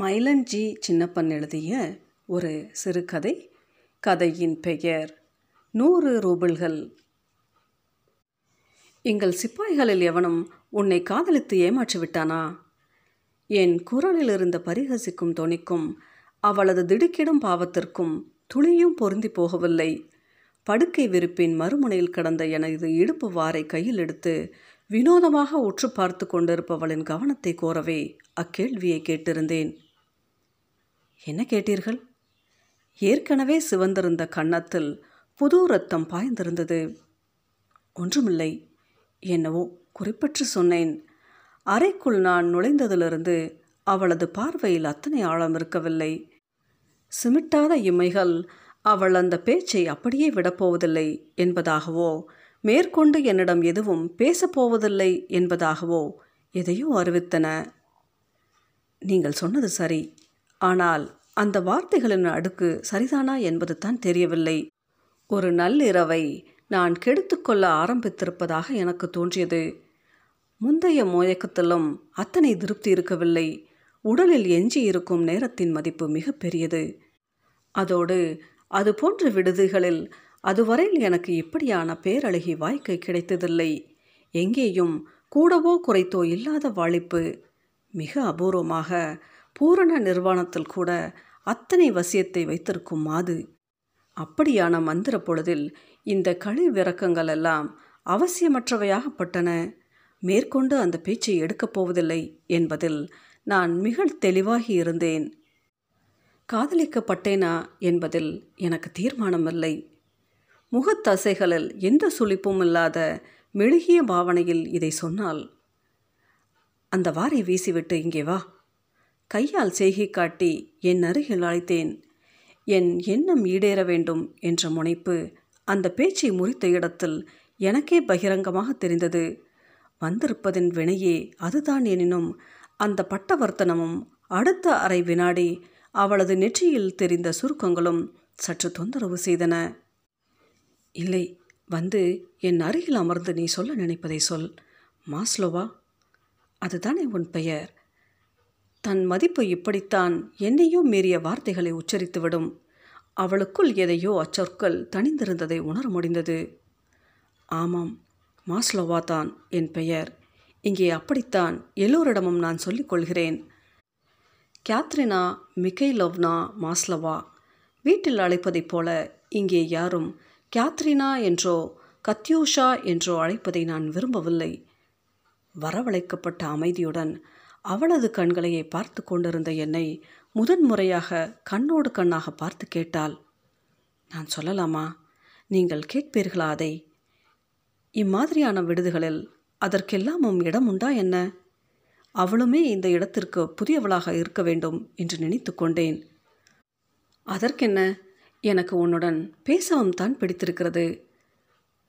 Milan G Chinnappan எழுதிய ஒரு சிறுகதை கதையின் பெயர் நூறு ரூபிள்கள். எங்கள் சிப்பாய்களில் எவனும் உன்னை காதலித்து ஏமாற்றி விட்டானா? என் குரலில் இருந்த பரிகசிக்கும் தொனிக்கும் அவளது திடுக்கிடும் பாவத்திற்கும் துளியும் பொருந்தி போகவில்லை. படுக்கை விரிப்பின் மறுமுனையில் கடந்த எனது இடுப்பு வாரை கையில் எடுத்து வினோதமாக உற்று பார்த்து கொண்டிருப்பவளின் கவனத்தை கோரவே அக்கேள்வியை கேட்டிருந்தேன். என்ன கேட்டீர்கள்? ஏற்கனவே சிவந்திருந்த கன்னத்தில் புது ரத்தம் பாய்ந்திருந்தது. ஒன்றுமில்லை. என்னவோ குறிப்பற்று சொன்னேன். அறைக்குள் நான் நுழைந்ததிலிருந்து அவளது பார்வையில் அத்தனை ஆழம் இருக்கவில்லை. சிமிட்டாத இம்மைகள் அவள் அந்த பேச்சை அப்படியே விடப்போவதில்லை என்பதாகவோ மேற்கொண்டு என்னிடம் எதுவும் பேசப்போவதில்லை என்பதாகவோ எதையோ அறிவித்தன. நீங்கள் சொன்னது சரி. ஆனால் அந்த வார்த்தைகளின் அடுக்கு சரிதானா என்பது தான் தெரியவில்லை. ஒரு நள்ளிரவை நான் கெடுத்துக்கொள்ள ஆரம்பித்திருப்பதாக எனக்கு தோன்றியது. முந்தைய மோயக்கத்திலும் அத்தனை திருப்தி இருக்கவில்லை. உடலில் எஞ்சி இருக்கும் நேரத்தின் மதிப்பு மிக பெரியது. அதோடு அது போன்ற விடுதிகளில் அதுவரையில் எனக்கு இப்படியான பேரழகி வாய்க்கை கிடைத்ததில்லை. எங்கேயும் கூடவோ குறைத்தோ இல்லாத வாழிப்பு மிக அபூர்வமாக பூரண நிர்வாணத்தில் கூட அத்தனை வசியத்தை வைத்திருக்கும் மாது. அப்படியான மந்திர பொழுதில் இந்த கழிவிறக்கங்கள் எல்லாம் அவசியமற்றவையாகப்பட்டன. மேற்கொண்டு அந்த பேச்சை எடுக்கப் போவதில்லை என்பதில் நான் மிக தெளிவாகி இருந்தேன். காதலிக்கப்பட்டேனா என்பதில் எனக்கு தீர்மானமில்லை. முகத்தசைகளில் எந்த சுளிப்பும் இல்லாத மெழுகிய பாவனையில் இதை சொன்னால் அந்த வாரை வீசிவிட்டு இங்கே வா. கையால் செய்கை காட்டி என் அருகில் அழைத்தேன். என் எண்ணம் ஈடேற வேண்டும் என்ற முனைப்பு அந்த பேச்சை முறித்த இடத்தில் எனக்கே பகிரங்கமாக தெரிந்தது. வந்திருப்பதின் வினையே அதுதான் எனினும் அந்த பட்டவர்த்தனமும் அடுத்த அரை வினாடி அவளது நெற்றியில் தெரிந்த சுருக்கங்களும் சற்று தொந்தரவு செய்தன. இல்லை வந்து என் அருகில் அமர்ந்து நீ சொல்ல நினைப்பதை சொல் மாஸ்லோவா? அதுதானே உன் பெயர். தன் மதிப்பு இப்படித்தான் என்னையோ மீறிய வார்த்தைகளை உச்சரித்துவிடும். அவளுக்குள் எதையோ அச்சொற்கள் தணிந்திருந்ததை உணர முடிந்தது. ஆமாம் மாஸ்லோவா தான் என் பெயர். இங்கே அப்படித்தான் எல்லோரிடமும் நான் சொல்லிக் கொள்கிறேன். Katerina Mikhailovna Maslova. வீட்டில் அழைப்பதைப் போல இங்கே யாரும் கேத்ரினா என்றோ கத்யூஷா என்றோ அழைப்பதை நான் விரும்பவில்லை. வரவழைக்கப்பட்ட அமைதியுடன் அவளது கண்களையே பார்த்து கொண்டிருந்த என்னை முதன்முறையாக கண்ணோடு கண்ணாக பார்த்து கேட்டாள். நான் சொல்லலாமா? நீங்கள் கேட்பீர்களா அதை? இம்மாதிரியான விடுதிகளில் அதற்கெல்லாமும் இடம் உண்டா என்ன? அவளுமே இந்த இடத்திற்கு புதியவளாக இருக்க வேண்டும் என்று நினைத்து கொண்டேன். அதற்கென்ன? எனக்கு உன்னுடன் பேசவும் தான் பிடித்திருக்கிறது.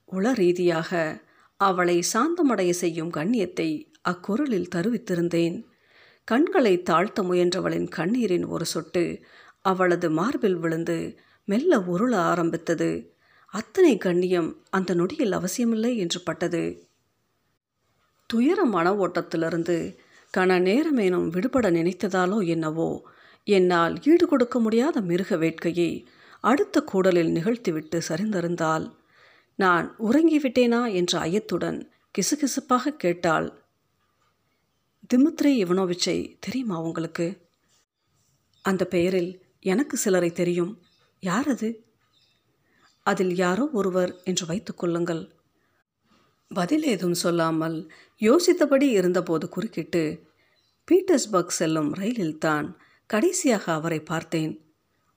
உள ரீதியாக அவளை சாந்தமடைய செய்யும் கண்ணியத்தை அக்குரலில் தருவித்திருந்தேன். கண்களை தாழ்த்த முயன்றவளின் கண்ணீரின் ஒரு சொட்டு அவளது மார்பில் விழுந்து மெல்ல உருள ஆரம்பித்தது. அத்தனை கண்ணியம் அந்த நொடியில் அவசியமில்லை என்று பட்டது. துயர மன ஓட்டத்திலிருந்து கன நேரமேனும் விடுபட நினைத்ததாலோ என்னவோ என்னால் ஈடு கொடுக்க முடியாத மிருக வேட்கையை அடுத்த கூடலில் நிகழ்த்திவிட்டு சரிந்திருந்தாள் நான் உறங்கிவிட்டேனா? என்ற ஐயத்துடன் கிசுகிசுப்பாக கேட்டாள். திமித்ரி இவனோவிச்சை தெரியுமா உங்களுக்கு? அந்த பெயரில் எனக்கு சிலரை தெரியும். யார் அது? அதில் யாரோ ஒருவர் என்று வைத்துக்கொள்ளுங்கள் பதில் ஏதும் சொல்லாமல் யோசித்தபடி இருந்தபோது குறுக்கிட்டு பீட்டர்ஸ்பர்க் செல்லும் ரயிலில்தான் கடைசியாக அவரை பார்த்தேன்.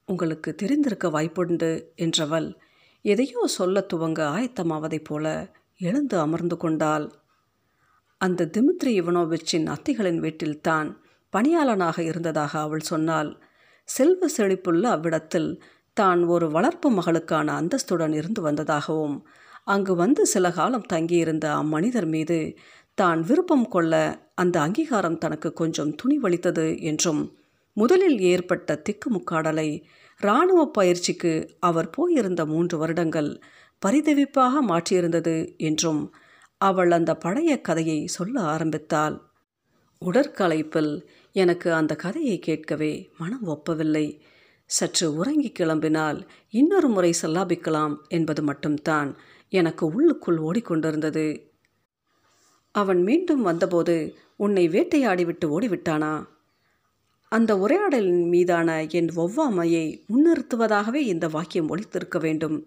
உங்களுக்கு தெரிந்திருக்க வாய்ப்புண்டு என்றவள் எதையோ சொல்ல துவங்க ஆயத்தமாவதைப் போல எழுந்து அமர்ந்து கொண்டாள். அந்த திமித்ரி இவனோவிச்சின் அத்திகளின் வீட்டில்தான் பணியாளனாக இருந்ததாக அவள் சொன்னாள். செல்வ செழிப்புள்ள அவ்விடத்தில் தான் ஒரு வளர்ப்பு மகளுக்கான அந்தஸ்துடன் இருந்து வந்ததாகவும் அங்கு வந்து சில காலம் தங்கியிருந்த அம்மனிதர் மீது தான் விருப்பம் கொள்ள அந்த அங்கீகாரம் தனக்கு கொஞ்சம் துணிவளித்தது என்றும் முதலில் ஏற்பட்ட திக்குமுக்காடலை இராணுவ பயிற்சிக்கு அவர் போயிருந்த மூன்று வருடங்கள் பரிதவிப்பாக மாற்றியிருந்தது என்றும் அவள் அந்த பழைய கதையை சொல்ல ஆரம்பித்தாள். உடற்கலைப்பில் எனக்கு அந்த கதையை கேட்கவே மனம் ஒப்பவில்லை. சற்று உறங்கி கிளம்பினால் இன்னொரு முறை செல்லாபிக்கலாம் என்பது மட்டும்தான் எனக்கு உள்ளுக்குள் ஓடிக்கொண்டிருந்தது. அவன் மீண்டும் வந்தபோது உன்னை வேட்டையாடிவிட்டு ஓடிவிட்டானா? அந்த உரையாடலின் மீதான என் ஒவ்வாமையை முன்னிறுத்துவதாகவே இந்த வாக்கியம் ஒழித்திருக்க வேண்டும்.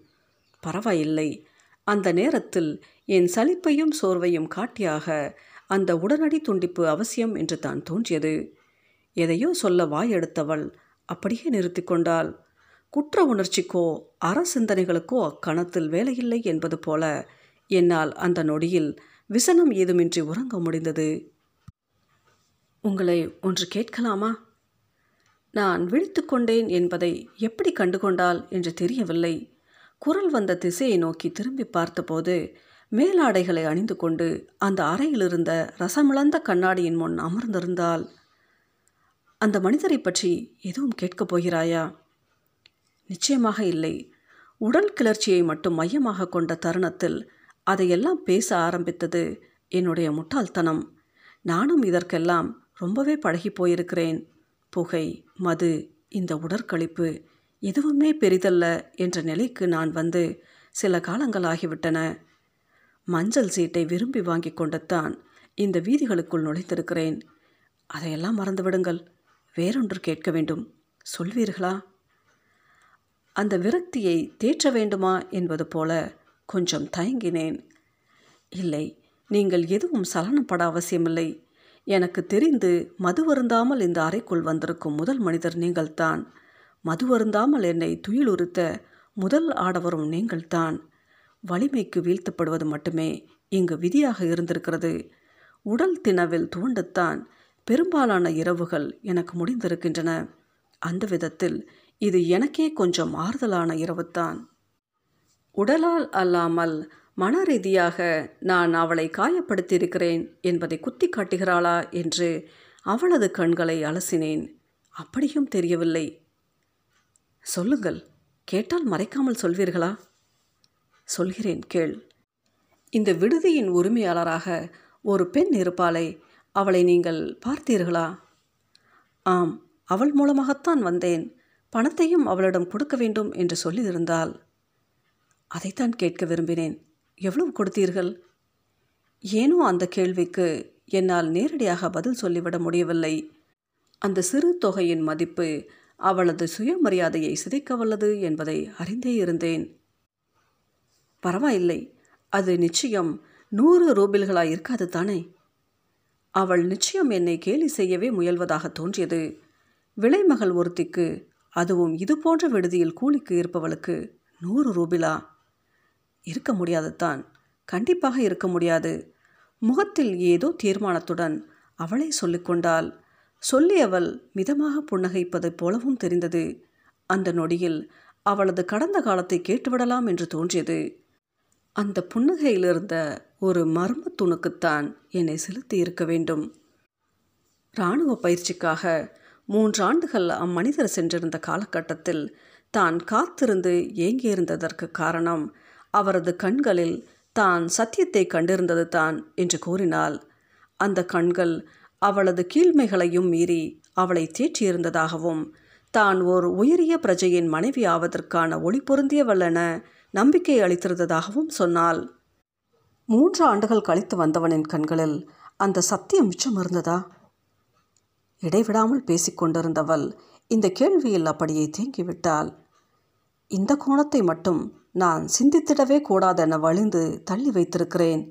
பரவாயில்லை. அந்த நேரத்தில் என் சலிப்பையும் சோர்வையும் காட்டியாக அந்த உடனடி துண்டிப்பு அவசியம் என்று தான் தோன்றியது. எதையோ சொல்ல வாயெடுத்தவள் அப்படியே நிறுத்தி கொண்டாள். குற்ற உணர்ச்சிக்கோ அற சிந்தனைகளுக்கோ அக்கணத்தில் வேலையில்லை என்பது போல என்னால் அந்த நொடியில் விசனம் ஏதுமின்றி உறங்க முடிந்தது. உங்களை ஒன்று கேட்கலாமா? நான் விழித்து கொண்டேன் என்பதை எப்படி கண்டுகொண்டால் என்று தெரியவில்லை. குரல் வந்த திசையை நோக்கி திரும்பி பார்த்தபோது மேலாடைகளை அணிந்து கொண்டு அந்த அறையிலிருந்த ரசமிழந்த கண்ணாடியின் முன் அமர்ந்திருந்தால் அந்த மனிதரை பற்றி எதுவும் கேட்கப் போகிறாயா? நிச்சயமாக இல்லை. உடல் கிளர்ச்சியை மட்டும் மையமாக கொண்ட தருணத்தில் அதையெல்லாம் பேச ஆரம்பித்தது என்னுடைய முட்டாள்தனம். நானும் இதற்கெல்லாம் ரொம்பவே பழகி போயிருக்கிறேன். புகை மது இந்த உடற்கழிப்பு எதுவுமே பெரிதல்ல என்ற நிலைக்கு நான் வந்து சில காலங்கள் ஆகிவிட்டன. மஞ்சள் சீட்டை விரும்பி வாங்கி கொண்டுத்தான் இந்த வீதிகளுக்குள் நுழைந்திருக்கிறேன். அதையெல்லாம் மறந்துவிடுங்கள். வேறொன்று கேட்க வேண்டும். சொல்வீர்களா? அந்த விரக்தியை தேற்ற வேண்டுமா என்பது போல கொஞ்சம் தயங்கினேன். இல்லை நீங்கள் எதுவும் சலனப்பட அவசியமில்லை. எனக்கு தெரிந்து மது வருந்தாமல் இந்த அறைக்குள் வந்திருக்கும் முதல் மனிதர் நீங்கள்தான். மது வருந்தாமல் என்னை துயிலுறுத்த முதல் ஆடவரும் நீங்கள்தான். வலிமைக்கு வீழ்த்தப்படுவது மட்டுமே இங்கு விதியாக இருந்திருக்கிறது. உடல் தினவில் துவண்டுத்தான் பெரும்பாலான இரவுகள் எனக்கு முடிந்திருக்கின்றன. அந்த விதத்தில் இது எனக்கே கொஞ்சம் ஆறுதலான இரவுத்தான். உடலால் அல்லாமல் மன ரீதியாக நான் அவளை காயப்படுத்தியிருக்கிறேன் என்பதை குத்தி காட்டுகிறாளா என்று அவளது கண்களை அலசினேன். அப்படியும் தெரியவில்லை. சொல்லுங்கள். கேட்டால் மறைக்காமல் சொல்வீர்களா? சொல்கிறேன் கேள். இந்த விடுதியின் உரிமையாளராக ஒரு பெண் இருப்பாளே அவளை நீங்கள் பார்த்தீர்களா? ஆம் அவள் மூலமாகத்தான் வந்தேன். பணத்தையும் அவளிடம் கொடுக்க வேண்டும் என்று சொல்லியிருந்தாள். அதைத்தான் கேட்க விரும்பினேன். எவ்வளவு கொடுத்தீர்கள்? ஏனோ அந்த கேள்விக்கு என்னால் நேரடியாக பதில் சொல்லிவிட முடியவில்லை. அந்த சிறு தொகையின் மதிப்பு அவளது சுயமரியாதையை சிதைக்க வல்லது என்பதை அறிந்தே இருந்தேன். பரவாயில்லை அது நிச்சயம் நூறு ரூபில்களாய் இருக்காது தானே? அவள் நிச்சயம் என்னை கேலி செய்யவே முயல்வதாக தோன்றியது. விலைமகள் ஒருத்திக்கு அதுவும் இது போன்ற விடுதியில் கூலிக்கு இருப்பவளுக்கு நூறு ரூபிலா? இருக்க முடியாது தான் கண்டிப்பாக இருக்க முடியாது. முகத்தில் ஏதோ தீர்மானத்துடன் அவளே சொல்லிக்கொண்டாள். சொல்லி அவள் மிதமாக புன்னகைப்பதைப் போலவும் தெரிந்தது. அந்த நொடியில் அவளது கடந்த காலத்தை கேட்டுவிடலாம் என்று தோன்றியது. அந்த புன்னகையிலிருந்த ஒரு மர்ம துணுக்குத்தான் என்னை செலுத்தி இருக்க வேண்டும். இராணுவ பயிற்சிக்காக மூன்று ஆண்டுகள் அம்மனிதர் சென்றிருந்த காலகட்டத்தில் தான் காத்திருந்து ஏங்கியிருந்ததற்கு காரணம் அவரது கண்களில் தான் சத்தியத்தை கண்டிருந்தது தான் என்று கூறினாள். அந்த கண்கள் அவளது கீழ்மைகளையும் மீறி அவளை தேற்றியிருந்ததாகவும் தான் ஓர் உயரிய பிரஜையின் மனைவி ஆவதற்கான ஒளி பொருந்தியவள்ளென நம்பிக்கை அளித்திருந்ததாகவும் சொன்னாள். மூன்று ஆண்டுகள் கழித்து வந்தவனின் கண்களில் அந்த சத்தியம் மிச்சம் இருந்ததா இடைவிடாமல் பேசிக்கொண்டிருந்தவள் இந்த கேள்வியில் அப்படியே தேங்கிவிட்டாள். இந்த கோணத்தை மட்டும் நான் சிந்தித்திடவே கூடாதென வழிந்து தள்ளி வைத்திருக்கிறேன்.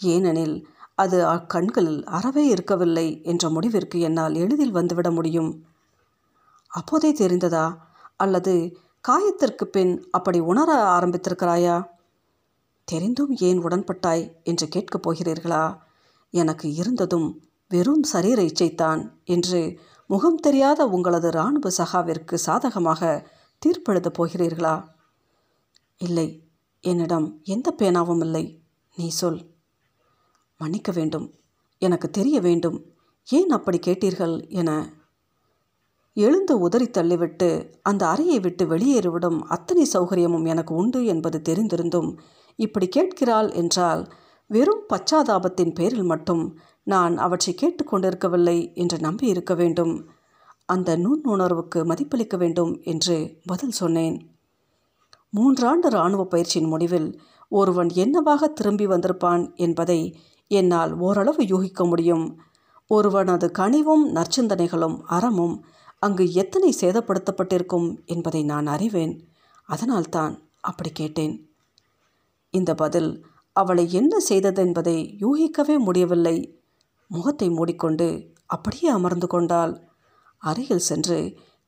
ஏனெனில் அது அக்கண்களில் அறவே இருக்கவில்லை என்ற முடிவிற்கு என்னால் எளிதில் வந்துவிட முடியும். அப்போதே தெரிந்ததா? அல்லது காயத்திற்கு பின் அப்படி உணர ஆரம்பித்திருக்கிறாயா? தெரிந்தும் ஏன் உடன்பட்டாய் என்று கேட்கப் போகிறீர்களா? எனக்கு இருந்ததும் வெறும் சரீர இச்சைத்தான் என்று முகம் தெரியாத உங்களது இராணுவ சகாவிற்கு சாதகமாக தீர்ப்பெழுதப் போகிறீர்களா? இல்லை என்னிடம் எந்த பேனாவும் இல்லை. நீ சொல். மன்னிக்க வேண்டும். எனக்கு தெரிய வேண்டும். ஏன் அப்படி கேட்டீர்கள் என. எழுந்து உதறி தள்ளிவிட்டு அந்த அறையை விட்டு வெளியேறிவிடும் அத்தனை சௌகரியமும் எனக்கு உண்டு என்பது தெரிந்திருந்தும் இப்படி கேட்கிறாள் என்றால் வெறும் பச்சாதாபத்தின் பேரில் மட்டும் நான் அவற்றை கேட்டுக்கொண்டிருக்கவில்லை என்று நம்பி இருக்க வேண்டும். அந்த நுண்ணுணர்வுக்கு மதிப்பளிக்க வேண்டும் என்று பதில் சொன்னேன். மூன்றாண்டு இராணுவ பயிற்சியின் முடிவில் ஒருவன் என்னவாக திரும்பி வந்திருப்பான் என்பதை என்னால் ஓரளவு யூகிக்க முடியும். ஒருவனது கனிவும் நற்சிந்தனைகளும் அறமும் அங்கு எத்தனை சேதப்படுத்தப்பட்டிருக்கும் என்பதை நான் அறிவேன். அதனால்தான் அப்படி கேட்டேன். இந்த பதில் அவளை என்ன செய்ததென்பதை யூகிக்கவே முடியவில்லை. முகத்தை மூடிக்கொண்டு அப்படியே அமர்ந்து கொண்டாள். அருகில் சென்று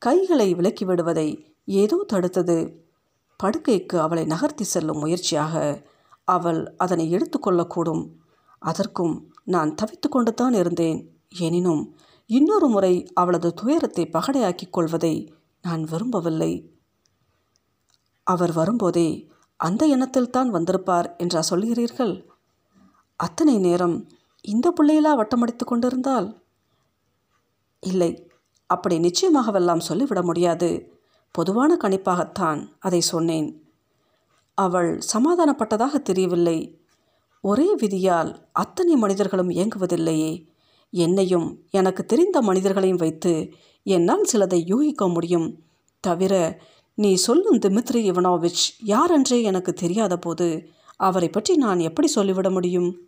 கைகளை விலக்கி விடுவதை ஏதோ தடுத்தது. படுக்கைக்கு அவளை நகர்த்தி செல்லும் முயற்சியாக அவள் அதனை எடுத்துக்கொள்ளக்கூடும். அதற்கும் நான் தவித்து கொண்டு தான் இருந்தேன். எனினும் இன்னொரு முறை அவளது துயரத்தை பகடையாக்கிக் கொள்வதை நான் விரும்பவில்லை. அவர் வரும்போதே அந்த எண்ணத்தில் தான் வந்திருப்பார் என்றா சொல்கிறீர்கள் அத்தனை நேரம் இந்த பிள்ளையிலா வட்டமடித்து கொண்டிருந்தால்? இல்லை அப்படி நிச்சயமாகவெல்லாம் சொல்லிவிட முடியாது. பொதுவான கணிப்பாகத்தான் அதை சொன்னேன். அவள் சமாதானப்பட்டதாக தெரியவில்லை. ஒரே விதியால் அத்தனை மனிதர்களும் இயங்குவதில்லையே. என்னையும் எனக்கு தெரிந்த மனிதர்களையும் வைத்து என்னால் சிலதை யூகிக்க முடியும். தவிர நீ சொல்லும் திமித்ரி இவனோவிச் யாரென்றே எனக்கு தெரியாத போது அவரை பற்றி நான் எப்படி சொல்லிவிட முடியும்?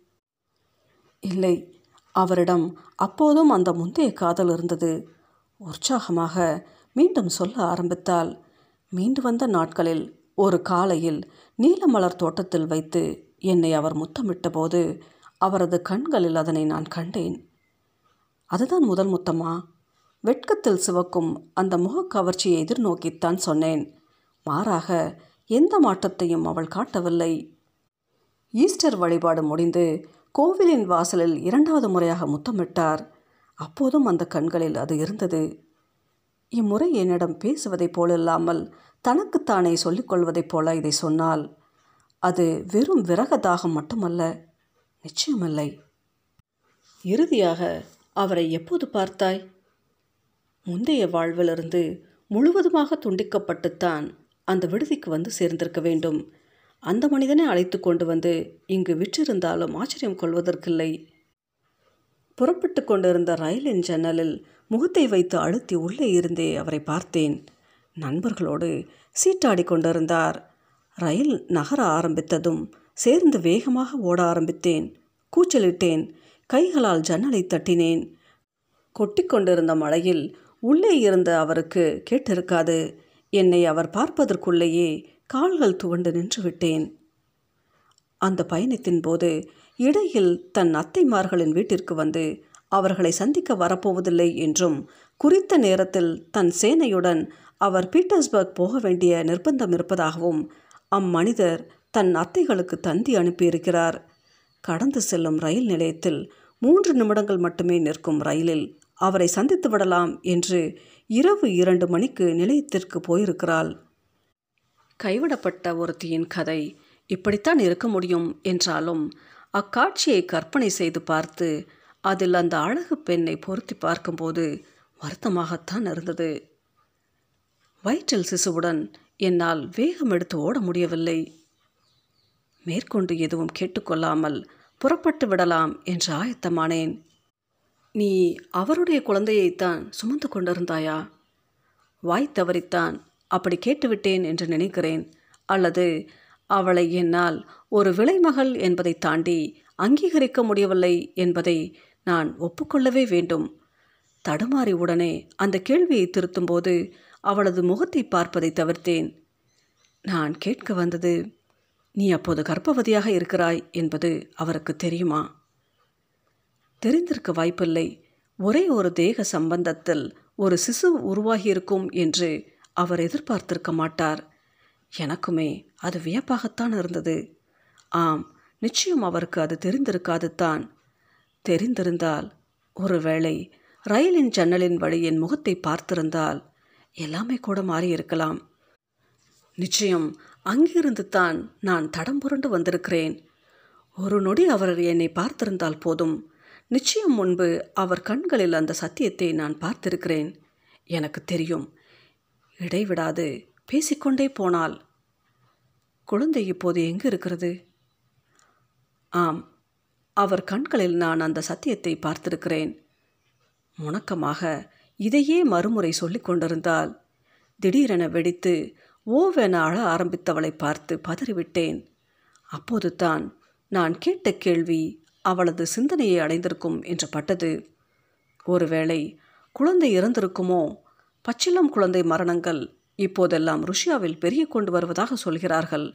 இல்லை அவரிடம் அப்போதும் அந்த முந்தைய காதல் இருந்தது. உற்சாகமாக மீண்டும் சொல்ல ஆரம்பித்தால் மீண்டு வந்த நாட்களில் ஒரு காலையில் நீலமலர் தோட்டத்தில் வைத்து என்னை அவர் முத்தமிட்டபோது அவரது கண்களில் அதனை நான் கண்டேன். அதுதான் முதல் முத்தமா வெட்கத்தில் சிவக்கும் அந்த முகக்கவர்ச்சியை எதிர்நோக்கித்தான் சொன்னேன். மாறாக எந்த மாற்றத்தையும் அவள் காட்டவில்லை. ஈஸ்டர் வழிபாடு முடிந்து கோவிலின் வாசலில் இரண்டாவது முறையாக முத்தமிட்டார். அப்போதும் அந்த கண்களில் அது இருந்தது. இம்முறை என்னிடம் பேசுவதைப் போலில்லாமல் தனக்குத்தானே சொல்லிக்கொள்வதைப் போல இதை சொன்னால் அது வெறும் விரகதாகம் மட்டுமல்ல நிச்சயமில்லை. இறுதியாக அவரை எப்போது பார்த்தாய்? முந்தைய வாழ்விலிருந்து முழுவதுமாக துண்டிக்கப்பட்டுத்தான் அந்த விடுதிக்கு வந்து சேர்ந்திருக்க வேண்டும். அந்த மனிதனை அழைத்து கொண்டு வந்து இங்கு விற்றிருந்தாலும் ஆச்சரியம் கொள்வதற்கில்லை. புறப்பட்டு கொண்டிருந்த ரயிலின் ஜன்னலில் முகத்தை வைத்து அழுத்தி உள்ளே இருந்தே அவரை பார்த்தேன். நண்பர்களோடு சீட்டாடி கொண்டிருந்தார். ரயில் நகர ஆரம்பித்ததும் சேர்ந்து வேகமாக ஓட ஆரம்பித்தேன். கூச்சலிட்டேன். கைகளால் ஜன்னலை தட்டினேன். கொட்டிக்கொண்டிருந்த மழையில் உள்ளே இருந்த அவருக்கு கேட்டிருக்காது. என்னை அவர் பார்ப்பதற்குள்ளேயே கால்கள் துவண்டு நின்று விட்டேன். அந்த பயணத்தின் போது இடையில் தன் அத்தைமார்களின் வீட்டிற்கு வந்து அவர்களை சந்திக்க வரப்போவதில்லை என்றும் குறித்த நேரத்தில் தன் சேனையுடன் அவர் பீட்டர்ஸ்பர்க் போக வேண்டிய நிர்பந்தம் இருப்பதாகவும் அம்மனிதர் தன் அத்தைகளுக்கு தந்தி அனுப்பியிருக்கிறார். கடந்து செல்லும் ரயில் நிலையத்தில் மூன்று நிமிடங்கள் மட்டுமே நிற்கும் ரயிலில் அவரை சந்தித்து விடலாம் என்று இரவு இரண்டு மணிக்கு நிலையத்திற்கு போயிருக்கிறாள். கைவிடப்பட்ட ஒருத்தியின் கதை இப்படித்தான் இருக்க முடியும் என்றாலும் அக்காட்சியை கற்பனை செய்து பார்த்து அதில் அந்த அழகு பெண்ணை பொருத்தி பார்க்கும்போது வருத்தமாகத்தான் இருந்தது. வயிற்றில் சிசுவுடன் என்னால் வேகம் எடுத்து ஓட முடியவில்லை. மேற்கொண்டு எதுவும் கேட்டுக்கொள்ளாமல் புறப்பட்டு விடலாம் என்று ஆயத்தமானேன். நீ அவருடைய குழந்தையைத்தான் சுமந்து கொண்டிருந்தாயா? வாய் தவறித்தான். அப்படி கேட்டுவிட்டேன் என்று நினைக்கிறேன். அல்லது அவளை என்னால் ஒரு விலைமகள் என்பதை தாண்டி அங்கீகரிக்க முடியவில்லை என்பதை நான் ஒப்புக்கொள்ளவே வேண்டும். தடுமாறி உடனே அந்த கேள்வியை திருத்தும்போது அவளது முகத்தை பார்ப்பதை தவிர்த்தேன். நான் கேட்க வந்தது நீ அப்போது கர்ப்பவதியாக இருக்கிறாய் என்பது அவருக்கு தெரியுமா? தெரிந்திருக்க வாய்ப்பில்லை. ஒரே ஒரு தேக சம்பந்தத்தில் ஒரு சிசு உருவாகியிருக்கும் என்று அவர் எதிர்பார்த்திருக்க மாட்டார். எனக்குமே அது வியப்பாகத்தான் இருந்தது. ஆம் நிச்சயம் அவருக்கு அது தெரிந்திருக்காது தான் தெரிந்திருந்தால் ஒருவேளை ரயிலின் ஜன்னலின் வழி என் முகத்தை பார்த்திருந்தால் எல்லாமே கூட மாறியிருக்கலாம் நிச்சயம் அங்கிருந்து தான் நான் தடம் புரண்டு வந்திருக்கிறேன். ஒரு நொடி அவர் என்னை பார்த்திருந்தால் போதும். நிச்சயம் முன்பு அவர் கண்களில் அந்த சத்தியத்தை நான் பார்த்திருக்கிறேன். எனக்கு தெரியும். இடைவிடாது பேசிக்கொண்டே போனால். குழந்தை இப்போது எங்கு இருக்கிறது? ஆம் அவர் கண்களில் நான் அந்த சத்தியத்தை பார்த்திருக்கிறேன். முணக்கமாக இதையே மறுமுறை சொல்லி கொண்டிருந்தால் திடீரென வெடித்து ஓவென அழ ஆரம்பித்தவளை பார்த்து பதறிவிட்டேன். அப்போது தான் நான் கேட்ட கேள்வி அவளது சிந்தனையை அடைந்திருக்கும் என்று பட்டது. ஒருவேளை குழந்தை இறந்திருக்குமோ? பச்சிளம் குழந்தை மரணங்கள் இப்போதெல்லாம் ருஷ்யாவில் பெரிய கொண்டு வருவதாக சொல்கிறார்கள்.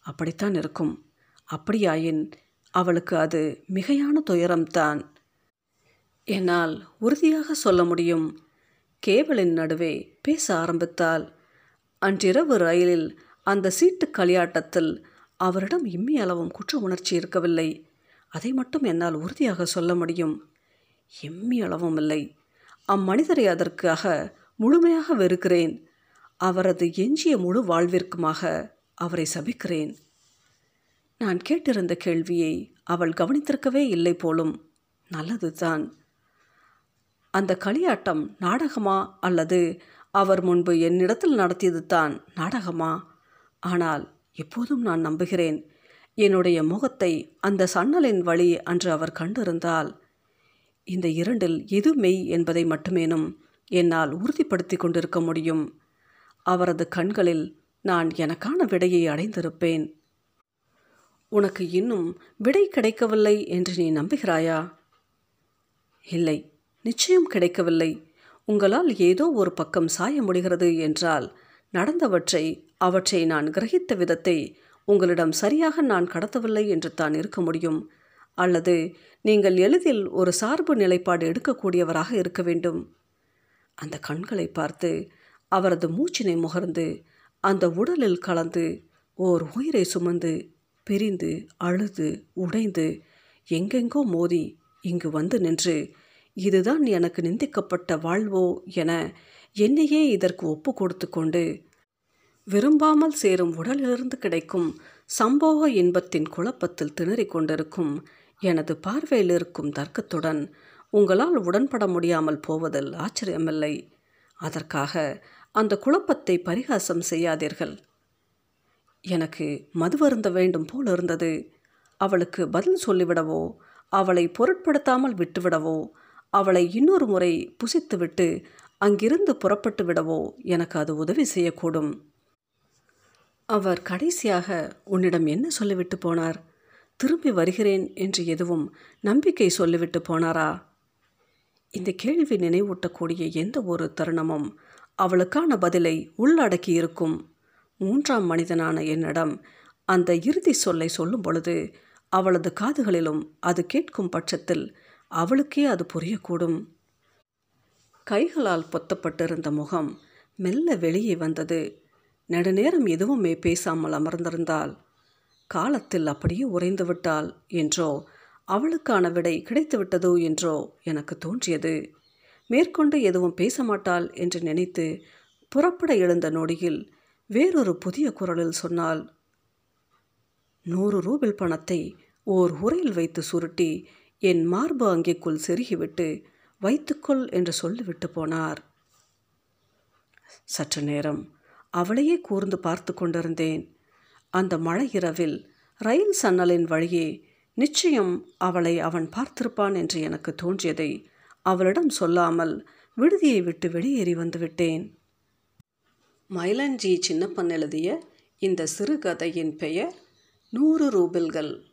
அப்படித்தான் இருக்கும். அப்படியாயின் அவளுக்கு அது மிகையான துயரம்தான். என்னால் உறுதியாக சொல்ல முடியும். கேவலின் நடுவே பேச ஆரம்பித்தால் அன்றிரவு ரயிலில் அந்த சீட்டு களியாட்டத்தில் அவரிடம் இம்மி அளவும் குற்ற உணர்ச்சி இருக்கவில்லை. அதை மட்டும் என்னால் உறுதியாக சொல்ல முடியும். எம்மி அளவும் இல்லை. அம்மனிதரை அதற்காக முழுமையாக வெறுக்கிறேன். அவரது எஞ்சிய முழு வாழ்விற்குமாக அவரை சபிக்கிறேன். நான் கேட்டிருந்த கேள்வியை அவள் கவனித்திருக்கவே இல்லை போலும். நல்லதுதான். அந்த களியாட்டம் நாடகமா அல்லது அவர் முன்பு என்னிடத்தில் நடத்தியது தான் நாடகமா? ஆனால் எப்போதும் நான் நம்புகிறேன். என்னுடைய முகத்தை அந்த சன்னலின் வழி அன்று அவர் கண்டிருந்தால். இந்த இரண்டில் எது மெய் என்பதை மட்டுமேனும் என்னால் உறுதிப்படுத்தி கொண்டிருக்க முடியும். அவரது கண்களில் நான் எனக்கான விடையை அடைந்திருப்பேன். உனக்கு இன்னும் விடை கிடைக்கவில்லை என்று நீ நம்புகிறாயா? இல்லை. நிச்சயம் கிடைக்கவில்லை. உங்களால் ஏதோ ஒரு பக்கம் சாய முடிகிறது என்றால் நடந்தவற்றை அவற்றை நான் கிரகித்த விதத்தை உங்களிடம் சரியாக நான் கடத்தவில்லை என்று தான் இருக்க முடியும். அல்லது நீங்கள் எளிதில் ஒரு சார்பு நிலைப்பாடு எடுக்கக்கூடியவராக இருக்க வேண்டும். அந்த கண்களை பார்த்து அவரது மூச்சினை முகர்ந்து அந்த உடலில் கலந்து ஓர் உயிரை சுமந்து பிரிந்து அழுது உடைந்து எங்கெங்கோ மோதி இங்கு வந்து நின்று இதுதான் எனக்கு நிந்திக்கப்பட்ட வாழ்வோ என என்னையே இதற்கு ஒப்பு கொடுத்து கொண்டு விரும்பாமல் சேரும் உடலிலிருந்து கிடைக்கும் சம்போக இன்பத்தின் குழப்பத்தில் திணறிக் கொண்டிருக்கும் எனது பார்வையில் இருக்கும் தர்க்கத்துடன் உங்களால் உடன்பட முடியாமல் போவதில் ஆச்சரியமில்லை. அதற்காக அந்த குழப்பத்தை பரிகாசம் செய்யாதீர்கள். எனக்கு மதுவருந்த வேண்டும் போல் இருந்தது. அவளுக்கு பதில் சொல்லிவிடவோ அவளை பொருட்படுத்தாமல் விட்டுவிடவோ அவளை இன்னொரு முறை புசித்துவிட்டு அங்கிருந்து புறப்பட்டு விடவோ எனக்கு அது உதவி செய்யக்கூடும். அவர் கடைசியாக உன்னிடம் என்ன சொல்லிவிட்டு போனார்? திரும்பி வருகிறேன் என்று எதுவும் நம்பிக்கை சொல்லிவிட்டு போனாரா? இந்த கேள்வி நினைவூட்டக்கூடிய எந்த ஒரு தருணமும் அவளுக்கான பதிலை உள்ளடக்கி இருக்கும். மூன்றாம் மனிதனான என்னிடம் அந்த இறுதி சொல்லை சொல்லும் பொழுது அவளது காதுகளிலும் அது கேட்கும் பட்சத்தில் அவளுக்கே அது புரியக்கூடும். கைகளால் பொத்தப்பட்டிருந்த முகம் மெல்ல வெளியே வந்தது. நெடுநேரம் எதுவுமே பேசாமல் அமர்ந்திருந்தால் காலத்தில் அப்படியே உறைந்து விட்டாள். என்றோ அவளுக்கான விடை கிடைத்துவிட்டதோ என்றோ எனக்கு தோன்றியது. மேற்கொண்டு எதுவும் பேச மாட்டாள் என்று நினைத்து புறப்பட எழுந்த நொடியில் வேறொரு புதிய குரலில் சொன்னால் நூறு ரூபில் பணத்தை ஓர் உரையில் வைத்து சுருட்டி என் மார்பு அங்கேக்குள் செருகிவிட்டு வைத்துக்கொள் என்று சொல்லிவிட்டு போனார். சற்று நேரம் அவளையே கூர்ந்து பார்த்து கொண்டிருந்தேன். அந்த மழை இரவில் ரயில் சன்னலின் வழியே நிச்சயம் அவளை அவன் பார்த்திருப்பான் என்று எனக்கு தோன்றியதை அவளிடம் சொல்லாமல் விடுதியை விட்டு வெளியேறி வந்துவிட்டேன். மயிலஞ்சி சின்னப்பன் எழுதிய இந்த சிறுகதையின் பெயர் நூறு ரூபில்கள்.